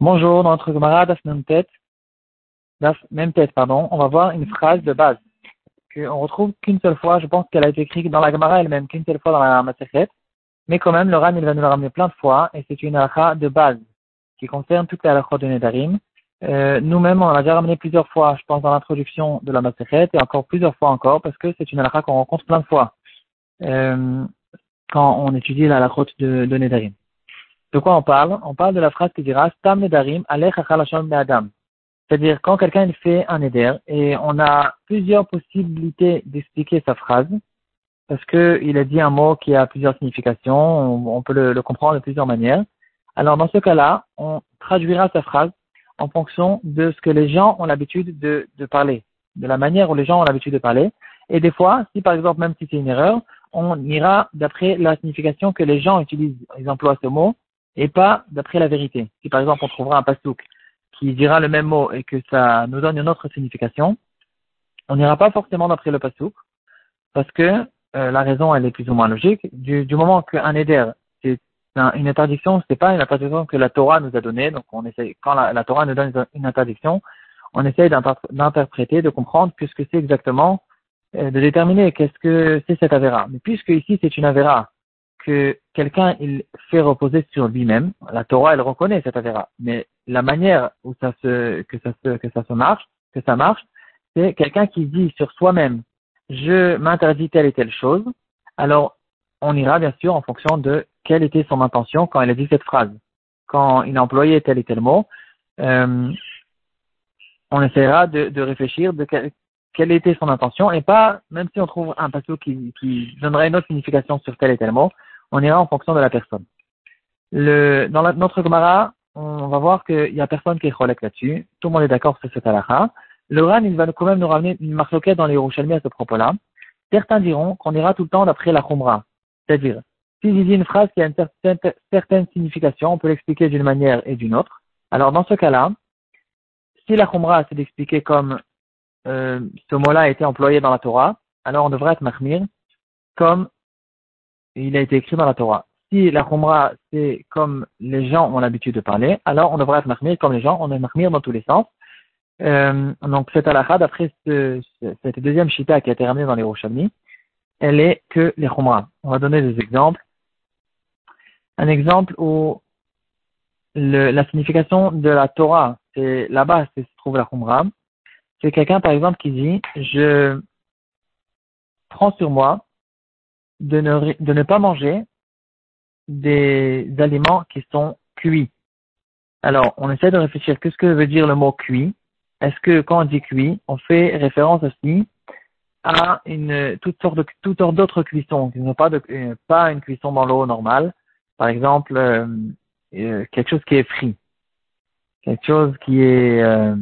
Bonjour, dans notre Memtet, pardon, on va voir une phrase de base qu'on retrouve qu'une seule fois, je pense qu'elle a été écrite dans la Gemara elle-même, qu'une seule fois dans la Masechet, mais quand même, le Ran, il va nous la ramener plein de fois, et c'est une halakha de base qui concerne toute la halakha de Nedarim. Euh, nous-mêmes, on l'a déjà ramené plusieurs fois, je pense, dans l'introduction de la Masechet, et encore plusieurs fois encore, parce que c'est une halakha qu'on rencontre plein de fois. Euh, quand on étudie la halakha de, de Nedarim. De quoi on parle? On parle de la phrase qui dira Stam Nedarim Adam. C'est-à-dire quand quelqu'un fait un Neder et on a plusieurs possibilités d'expliquer sa phrase parce qu'il a dit un mot qui a plusieurs significations, on, peut le, comprendre de plusieurs manières. Alors dans ce cas-là, on traduira sa phrase en fonction de ce que les gens ont l'habitude de, de parler, de la manière où les gens ont l'habitude de parler. Et des fois, si par exemple, même si c'est une erreur, on ira d'après la signification que les gens utilisent, ils emploient ce mot, et pas d'après la vérité. Si par exemple on trouvera un pasouk qui dira le même mot et que ça nous donne une autre signification, on n'ira pas forcément d'après le pasouk, parce que euh, la raison elle est plus ou moins logique. Du, moment qu'un éder c'est une interdiction, c'est pas une interdiction que la Torah nous a donnée, donc on essaie, quand la, Torah nous donne une interdiction, on essaye d'interpréter, de comprendre ce que c'est exactement, euh, de déterminer qu'est-ce que c'est cette avéra. Mais puisque ici c'est une avéra que quelqu'un il fait reposer sur lui-même, la Torah elle reconnaît cette avéra, mais la manière où ça se que ça que ça se marche, que ça marche, c'est quelqu'un qui dit sur soi-même je m'interdis telle et telle chose, alors on ira bien sûr en fonction de quelle était son intention quand il a dit cette phrase. Quand il a employé tel et tel mot, euh, on essaiera de, de réfléchir de quel, quelle était son intention et pas, même si on trouve un passage qui, qui donnerait une autre signification sur tel et tel mot, on ira en fonction de la personne. Le, dans la, notre Gemara, on va voir qu'il y a personne qui est cholek là-dessus. Tout le monde est d'accord sur cette halakha. Le Ran, il va quand même nous ramener une marloquette dans les Yerushalmi à ce propos-là. Certains diront qu'on ira tout le temps d'après la Khumra. C'est-à-dire, si dis une phrase qui a une certaine, certaine signification, on peut l'expliquer d'une manière et d'une autre. Alors, dans ce cas-là, si la Khumra, c'est d'expliquer comme euh, ce mot-là a été employé dans la Torah, alors on devrait être mahmir comme il a été écrit dans la Torah. Si la Khumra, c'est comme les gens ont l'habitude de parler, alors on devrait être mahmir comme les gens, on est mahmir dans tous les sens. Euh, donc cette halakha, d'après ce, cette deuxième shita qui a été ramenée dans les Roshamni, elle est que les Khumra. On va donner des exemples. Un exemple où le, la signification de la Torah, c'est là-bas se trouve la Khumra. C'est quelqu'un, par exemple, qui dit, je prends sur moi de ne, de ne pas manger des aliments qui sont cuits. Alors, on essaie de réfléchir, qu'est-ce que veut dire le mot cuit? Est-ce que quand on dit cuit, on fait référence aussi à une toute sorte de toutes sortes d'autres cuissons, qui ne sont pas de euh, pas une cuisson dans l'eau normale, par exemple euh, euh, quelque chose qui est frit, quelque chose qui est euh,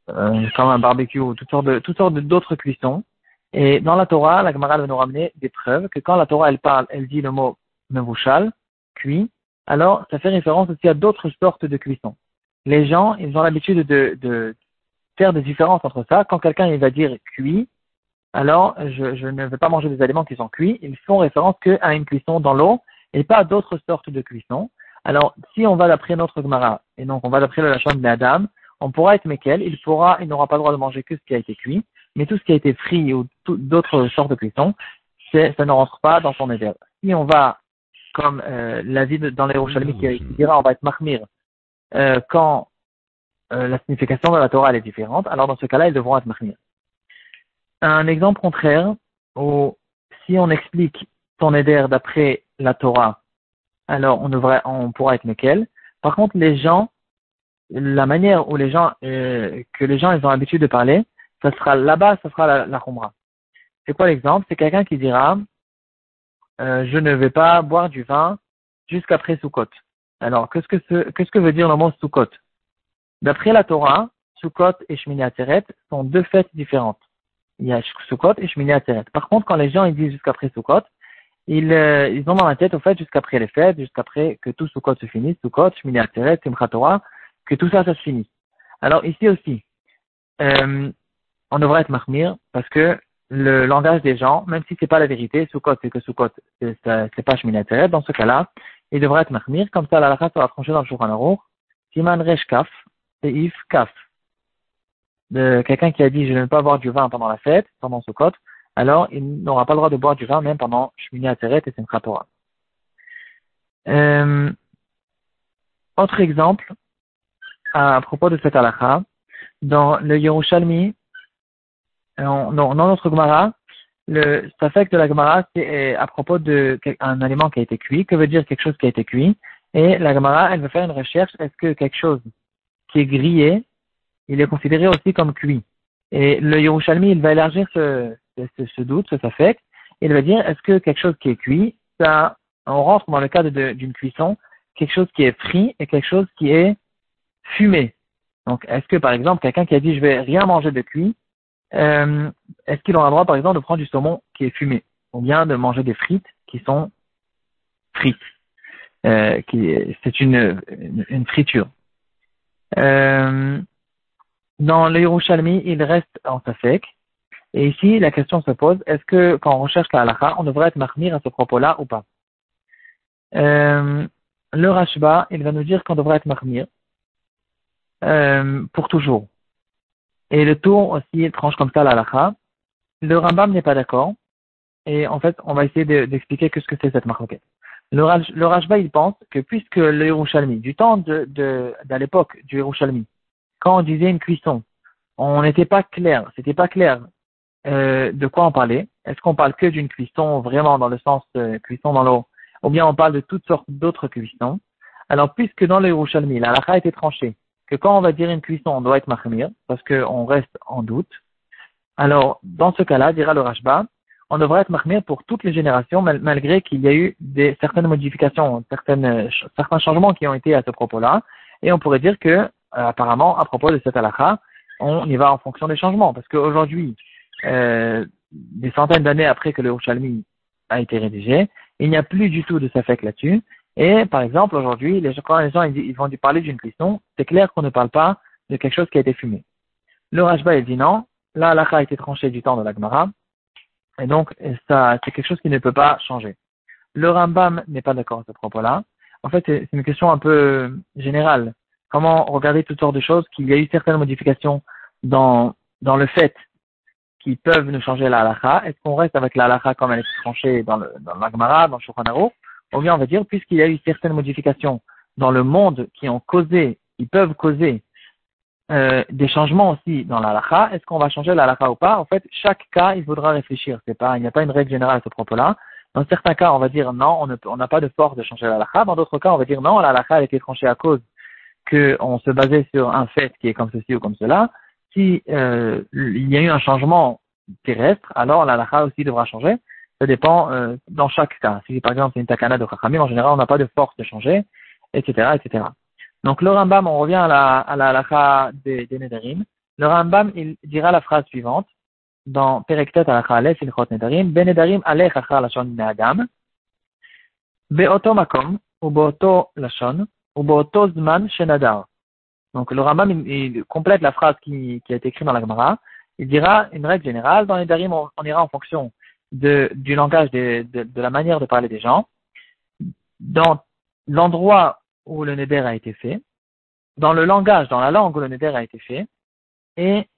comme un barbecue, toutes sortes de toutes sortes d'autres cuissons et dans la Torah, la Gemara va nous ramener des preuves que quand la Torah elle parle, elle dit le mot mevouchal, cuit, alors ça fait référence aussi à d'autres sortes de cuissons. Les gens, ils ont l'habitude de, de faire des différences entre ça. Quand quelqu'un il va dire cuit, alors je, je, ne veux pas manger des aliments qui sont cuits, ils font référence qu'à une cuisson dans l'eau et pas à d'autres sortes de cuissons. Alors, si on va d'après notre Gemara, et donc on va d'après la chambre d'Adam, on pourra être Mekel, il pourra, il n'aura pas le droit de manger que ce qui a été cuit, mais tout ce qui a été frit ou d'autres sortes de cuisson, ça ne rentre pas dans son éder. Si on va, comme euh, la vie dans les Rouchalmi qui, qui, dira, on va être mahmir, euh, quand euh, la signification de la Torah elle est différente, alors dans ce cas-là, ils devront être mahmir. Un exemple contraire, où si on explique son éder d'après la Torah, alors on devrait, on pourra être mekel. Par contre, les gens, la manière où les gens, euh, que les gens ils ont l'habitude de parler, ça sera là-bas, ça sera la, la C'est quoi l'exemple? C'est quelqu'un qui dira euh, je ne vais pas boire du vin jusqu'après Sukkot. Alors, qu'est-ce que, ce, que veut dire le mot Sukkot? D'après la Torah, Sukkot et Shmini Atzeret sont deux fêtes différentes. Il y a Sukkot et Shmini Atzeret. Par contre, quand les gens ils disent jusqu'après Sukkot, ils, euh, ils ont dans la tête, au fait, jusqu'après les fêtes, jusqu'après que tout Sukkot se finisse, Sukkot, Shmini Atzeret, Simchat Torah, que tout ça, ça se finisse. Alors, ici aussi, euh, on devrait être mahmir parce que le langage des gens, même si c'est pas la vérité, Soukot, c'est que Soukot, c'est pas Shminateret, dans ce cas-là, il devrait être mahmir, comme ça la sera tranchée dans le Shulchan Aruch, Siman Resh Kaf, et If Kaf. Quelqu'un qui a dit je ne veux pas boire du vin pendant la fête, pendant Soukot, alors il n'aura pas le droit de boire du vin même pendant Shmini Ateret et Simchat Torah. Euh, autre exemple, à propos de cette halakha, dans le Yerushalmi, dans, dans notre Gemara, le fait de la Gemara, c'est à propos d'un aliment qui a été cuit. Que veut dire quelque chose qui a été cuit Et la Gemara, elle veut faire une recherche. Est-ce que quelque chose qui est grillé, il est considéré aussi comme cuit? Et le Yerushalmi, il va élargir ce, ce, ce doute, ce fait. Il va dire, est-ce que quelque chose qui est cuit, ça, on rentre dans le cadre d'une cuisson, quelque chose qui est frit et quelque chose qui est fumé. Donc, est-ce que, par exemple, quelqu'un qui a dit, je vais rien manger de cuit, euh, est-ce qu'il aura le droit, par exemple, de prendre du saumon qui est fumé ou bien de manger des frites qui sont frites euh, C'est une, friture. Euh, dans le Yerushalmi, il reste en safek. Et ici, la question se pose, est-ce que quand on recherche la halakha, on devrait être marmir à ce propos-là ou pas? Le Rashba, il va nous dire qu'on devrait être marmir pour toujours. Et le tour aussi tranche comme ça la halakha. Le Rambam n'est pas d'accord. Et en fait, on va essayer d'expliquer que ce que c'est cette marloquette. Le, le Rajba, il pense que puisque le Yerushalmi, du temps de, de, l'époque du Yerushalmi, quand on disait une cuisson, on n'était pas clair, c'était pas clair euh, de quoi on parlait. Est-ce qu'on parle que d'une cuisson vraiment dans le sens euh, cuisson dans l'eau, ou bien on parle de toutes sortes d'autres cuissons? Alors, puisque dans le Yerushalmi, la halakha a été tranchée, que quand on va dire une cuisson, on doit être mahmir, parce qu'on reste en doute. Alors, dans ce cas-là, dira le Rashba, on devrait être mahmir pour toutes les générations, malgré qu'il y a eu des, certaines modifications, certaines, certains changements qui ont été à ce propos-là. Et on pourrait dire que, euh, apparemment, à propos de cette halakha, on y va en fonction des changements. Parce qu'aujourd'hui, euh, des centaines d'années après que le Rouchalmi a été rédigé, il n'y a plus du tout de safek là-dessus. Et par exemple, aujourd'hui, les, les gens ils, vont parler d'une cuisson, c'est clair qu'on ne parle pas de quelque chose qui a été fumé. Le Rajba, il dit non. Là, l'akha a été tranché du temps de l'Agmara. Et donc, ça, c'est quelque chose qui ne peut pas changer. Le Rambam n'est pas d'accord à ce propos-là. En fait, c'est une question un peu générale. Comment regarder toutes sortes de choses, qu'il y a eu certaines modifications dans, dans le fait qui peuvent nous changer la halakha? Est-ce qu'on reste avec la halakha comme elle est tranchée dans le, dans l'Agmara, dans le Shulchan ou bien on va dire, puisqu'il y a eu certaines modifications dans le monde qui ont causé, qui peuvent causer euh, des changements aussi dans la halakha, est-ce qu'on va changer la halakha ou pas? En fait, chaque cas, il faudra réfléchir. Pas, il n'y a pas une règle générale à ce propos-là. Dans certains cas, on va dire non, on n'a pas de force de changer la halakha. Dans d'autres cas, on va dire non, la halakha a été tranchée à cause qu'on se basait sur un fait qui est comme ceci ou comme cela. Si euh, il y a eu un changement terrestre, alors la halakha aussi devra changer ça dépend euh, dans chaque cas. Si par exemple c'est une takana de Chachamim, en général on n'a pas de force de changer, etc., etc. Donc le Rambam, on revient à la à la halakha des, des Nedarim. Le Rambam, il dira la phrase suivante dans Perektet halakha alef ilchot Nedarim, Benedarim alech achar lashon adam, be'oto makom, ou be'oto lashon, ou be'oto zman shenadar. Donc le Rambam, il, complète la phrase qui, qui a été écrite dans la Gemara. Il dira une règle générale, dans les Nedarim, on, on ira en fonction de, du langage, de, la manière de parler des gens, dans l'endroit où le neder a été fait, dans le langage, dans la langue où le neder a été fait, et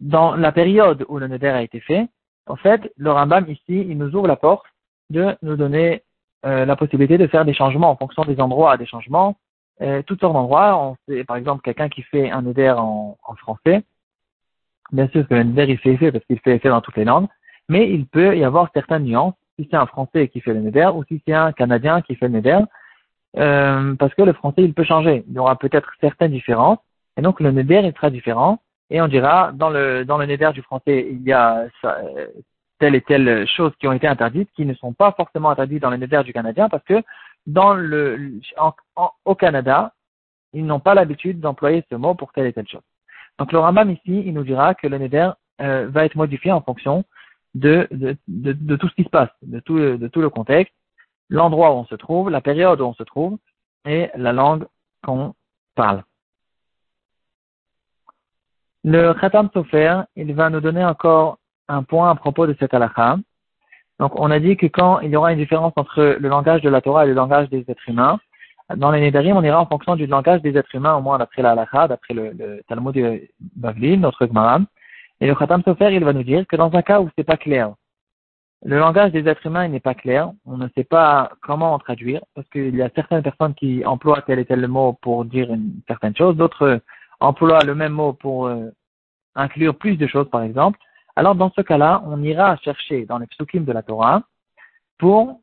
dans la période où le neder a été fait, en fait, le Rambam ici, il nous ouvre la porte de nous donner euh, la possibilité de faire des changements en fonction des endroits, des changements, euh, toutes sortes d'endroits. On sait, par exemple, quelqu'un qui fait un neder en, en français, bien sûr que le neder il fait effet parce qu'il fait effet dans toutes les langues, mais il peut y avoir certaines nuances si c'est un Français qui fait le neder ou si c'est un Canadien qui fait le neder, euh, parce que le français il peut changer. Il y aura peut-être certaines différences et donc le neder il sera différent et on dira dans le dans le neder du français il y a telle et telle chose qui ont été interdites qui ne sont pas forcément interdites dans le neder du Canadien parce que dans le au Canada ils n'ont pas l'habitude d'employer ce mot pour telle et telle chose. Donc le Rambam ici il nous dira que le neder euh, va être modifié en fonction de, de, de, tout ce qui se passe, de tout, de tout le contexte, l'endroit où on se trouve, la période où on se trouve et la langue qu'on parle. Le Khatam Sofer, il va nous donner encore un point à propos de cette halakha. Donc, on a dit que quand il y aura une différence entre le langage de la Torah et le langage des êtres humains, dans les Nédarim, on ira en fonction du langage des êtres humains, au moins d'après la halakha, d'après le, Talmud de Bavli, notre Gemara. Et le Khatam Sofer, il va nous dire que dans un cas où c'est pas clair, le langage des êtres humains n'est pas clair, on ne sait pas comment en traduire, parce qu'il y a certaines personnes qui emploient tel et tel mot pour dire une certaine chose, d'autres emploient le même mot pour euh, inclure plus de choses, par exemple. Alors, dans ce cas-là, on ira chercher dans les psukim de la Torah pour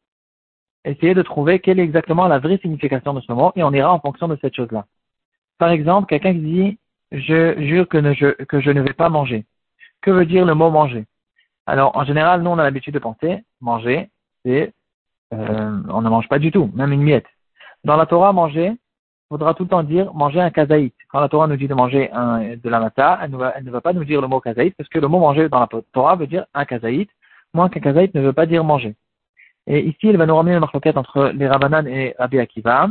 essayer de trouver quelle est exactement la vraie signification de ce mot et on ira en fonction de cette chose-là. Par exemple, quelqu'un qui dit je jure que, je, ne vais pas manger. Que veut dire le mot manger? Alors, en général, nous, on a l'habitude de penser manger, c'est euh, on ne mange pas du tout, même une miette. Dans la Torah, manger, faudra tout le temps dire manger un kazaït. Quand la Torah nous dit de manger un, de la mata, elle elle ne va pas nous dire le mot kazaït parce que le mot manger dans la Torah veut dire un kazaït, moins qu'un kazaït ne veut pas dire manger. Et ici, il va nous ramener une marloquette entre les Rabanan et Rabbi Akiva.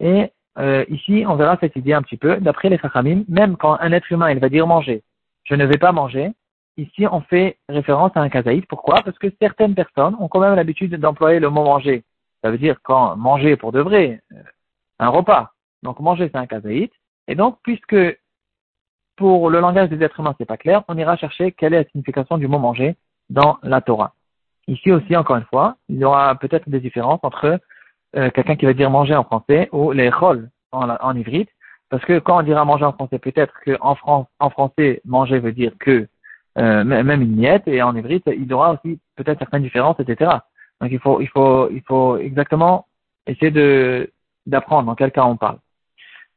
Et euh, ici, on verra cette idée un petit peu. D'après les Chachamim, même quand un être humain, il va dire manger, je ne vais pas manger, ici, on fait référence à un kazaït. Pourquoi? Parce que certaines personnes ont quand même l'habitude d'employer le mot manger. Ça veut dire quand manger pour de vrai, euh, un repas. Donc manger, c'est un kazaït. Et donc, puisque pour le langage des êtres humains, c'est pas clair, on ira chercher quelle est la signification du mot manger dans la Torah. Ici aussi, encore une fois, il y aura peut-être des différences entre euh, quelqu'un qui va dire manger en français ou les rôles en, en ivrite, parce que quand on dira manger en français, peut-être qu'en France, en français, manger veut dire que euh, même une miette, et en ivrite, il y aura aussi peut-être certaines différences, etc. Donc il faut, il faut, il faut exactement essayer de d'apprendre dans quel cas on parle.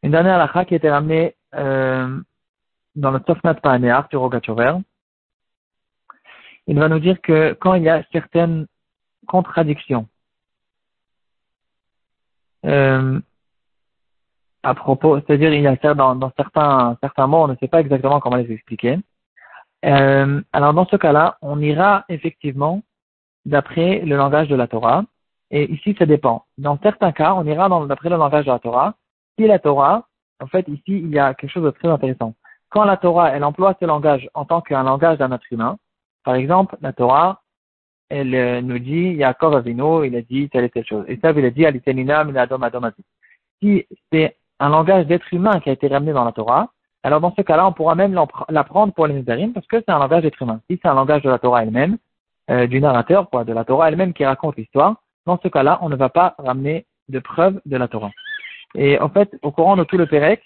Une dernière lacha qui a été ramenée euh, dans le Tofnat Paneach du Rogachover, il va nous dire que quand il y a certaines contradictions euh, à propos, c'est-à-dire il y a dans, dans, certains, certains mots, on ne sait pas exactement comment les expliquer. Euh, alors dans ce cas-là, on ira effectivement d'après le langage de la Torah, et ici ça dépend. Dans certains cas, on ira d'après le langage de la Torah, si la Torah, en fait, ici, il y a quelque chose de très intéressant. Quand la Torah, elle emploie ce langage en tant qu'un langage d'un être humain, par exemple, la Torah, elle euh, nous dit, Yaakov Avino, il a dit telle et telle chose. Et ça, il a dit, Alitenina, Minadom, Adom, Si c'est un langage d'être humain qui a été ramené dans la Torah, alors dans ce cas-là, on pourra même l'apprendre pour les Nézarim parce que c'est un langage d'être humain. Si c'est un langage de la Torah elle-même, euh, du narrateur, quoi, de la Torah elle-même qui raconte l'histoire, dans ce cas-là, on ne va pas ramener de preuves de la Torah. Et en fait, au courant de tout le Pérec,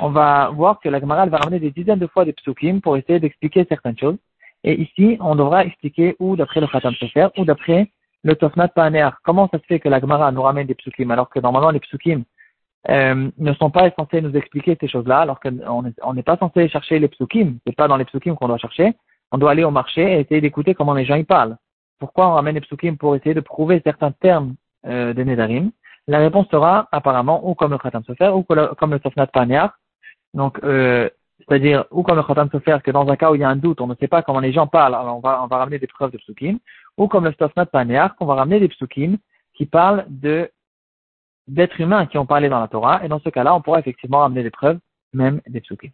on va voir que la Gemara va ramener des dizaines de fois des psukim pour essayer d'expliquer certaines choses. Et ici, on devra expliquer ou d'après le Khatam Sefer ou d'après le Tofnat Paner. Comment ça se fait que la Gemara nous ramène des psukim alors que normalement les psukim euh, ne sont pas censés nous expliquer ces choses-là alors qu'on n'est pas censé chercher les psukim. C'est pas dans les psukim qu'on doit chercher. On doit aller au marché et essayer d'écouter comment les gens y parlent. Pourquoi on ramène les psukim pour essayer de prouver certains termes euh, des Nedarim? La réponse sera apparemment ou comme le Khatam Sofer ou comme le Sofnat Paniar. Donc, euh, c'est-à-dire ou comme le Khatam Sofer que dans un cas où il y a un doute, on ne sait pas comment les gens parlent, alors on va, ramener des preuves de psukim, ou comme le Sofnat Paniar, qu'on va ramener des psukim qui parlent de d'êtres humains qui ont parlé dans la Torah, et dans ce cas-là, on pourra effectivement ramener des preuves, même des psukim.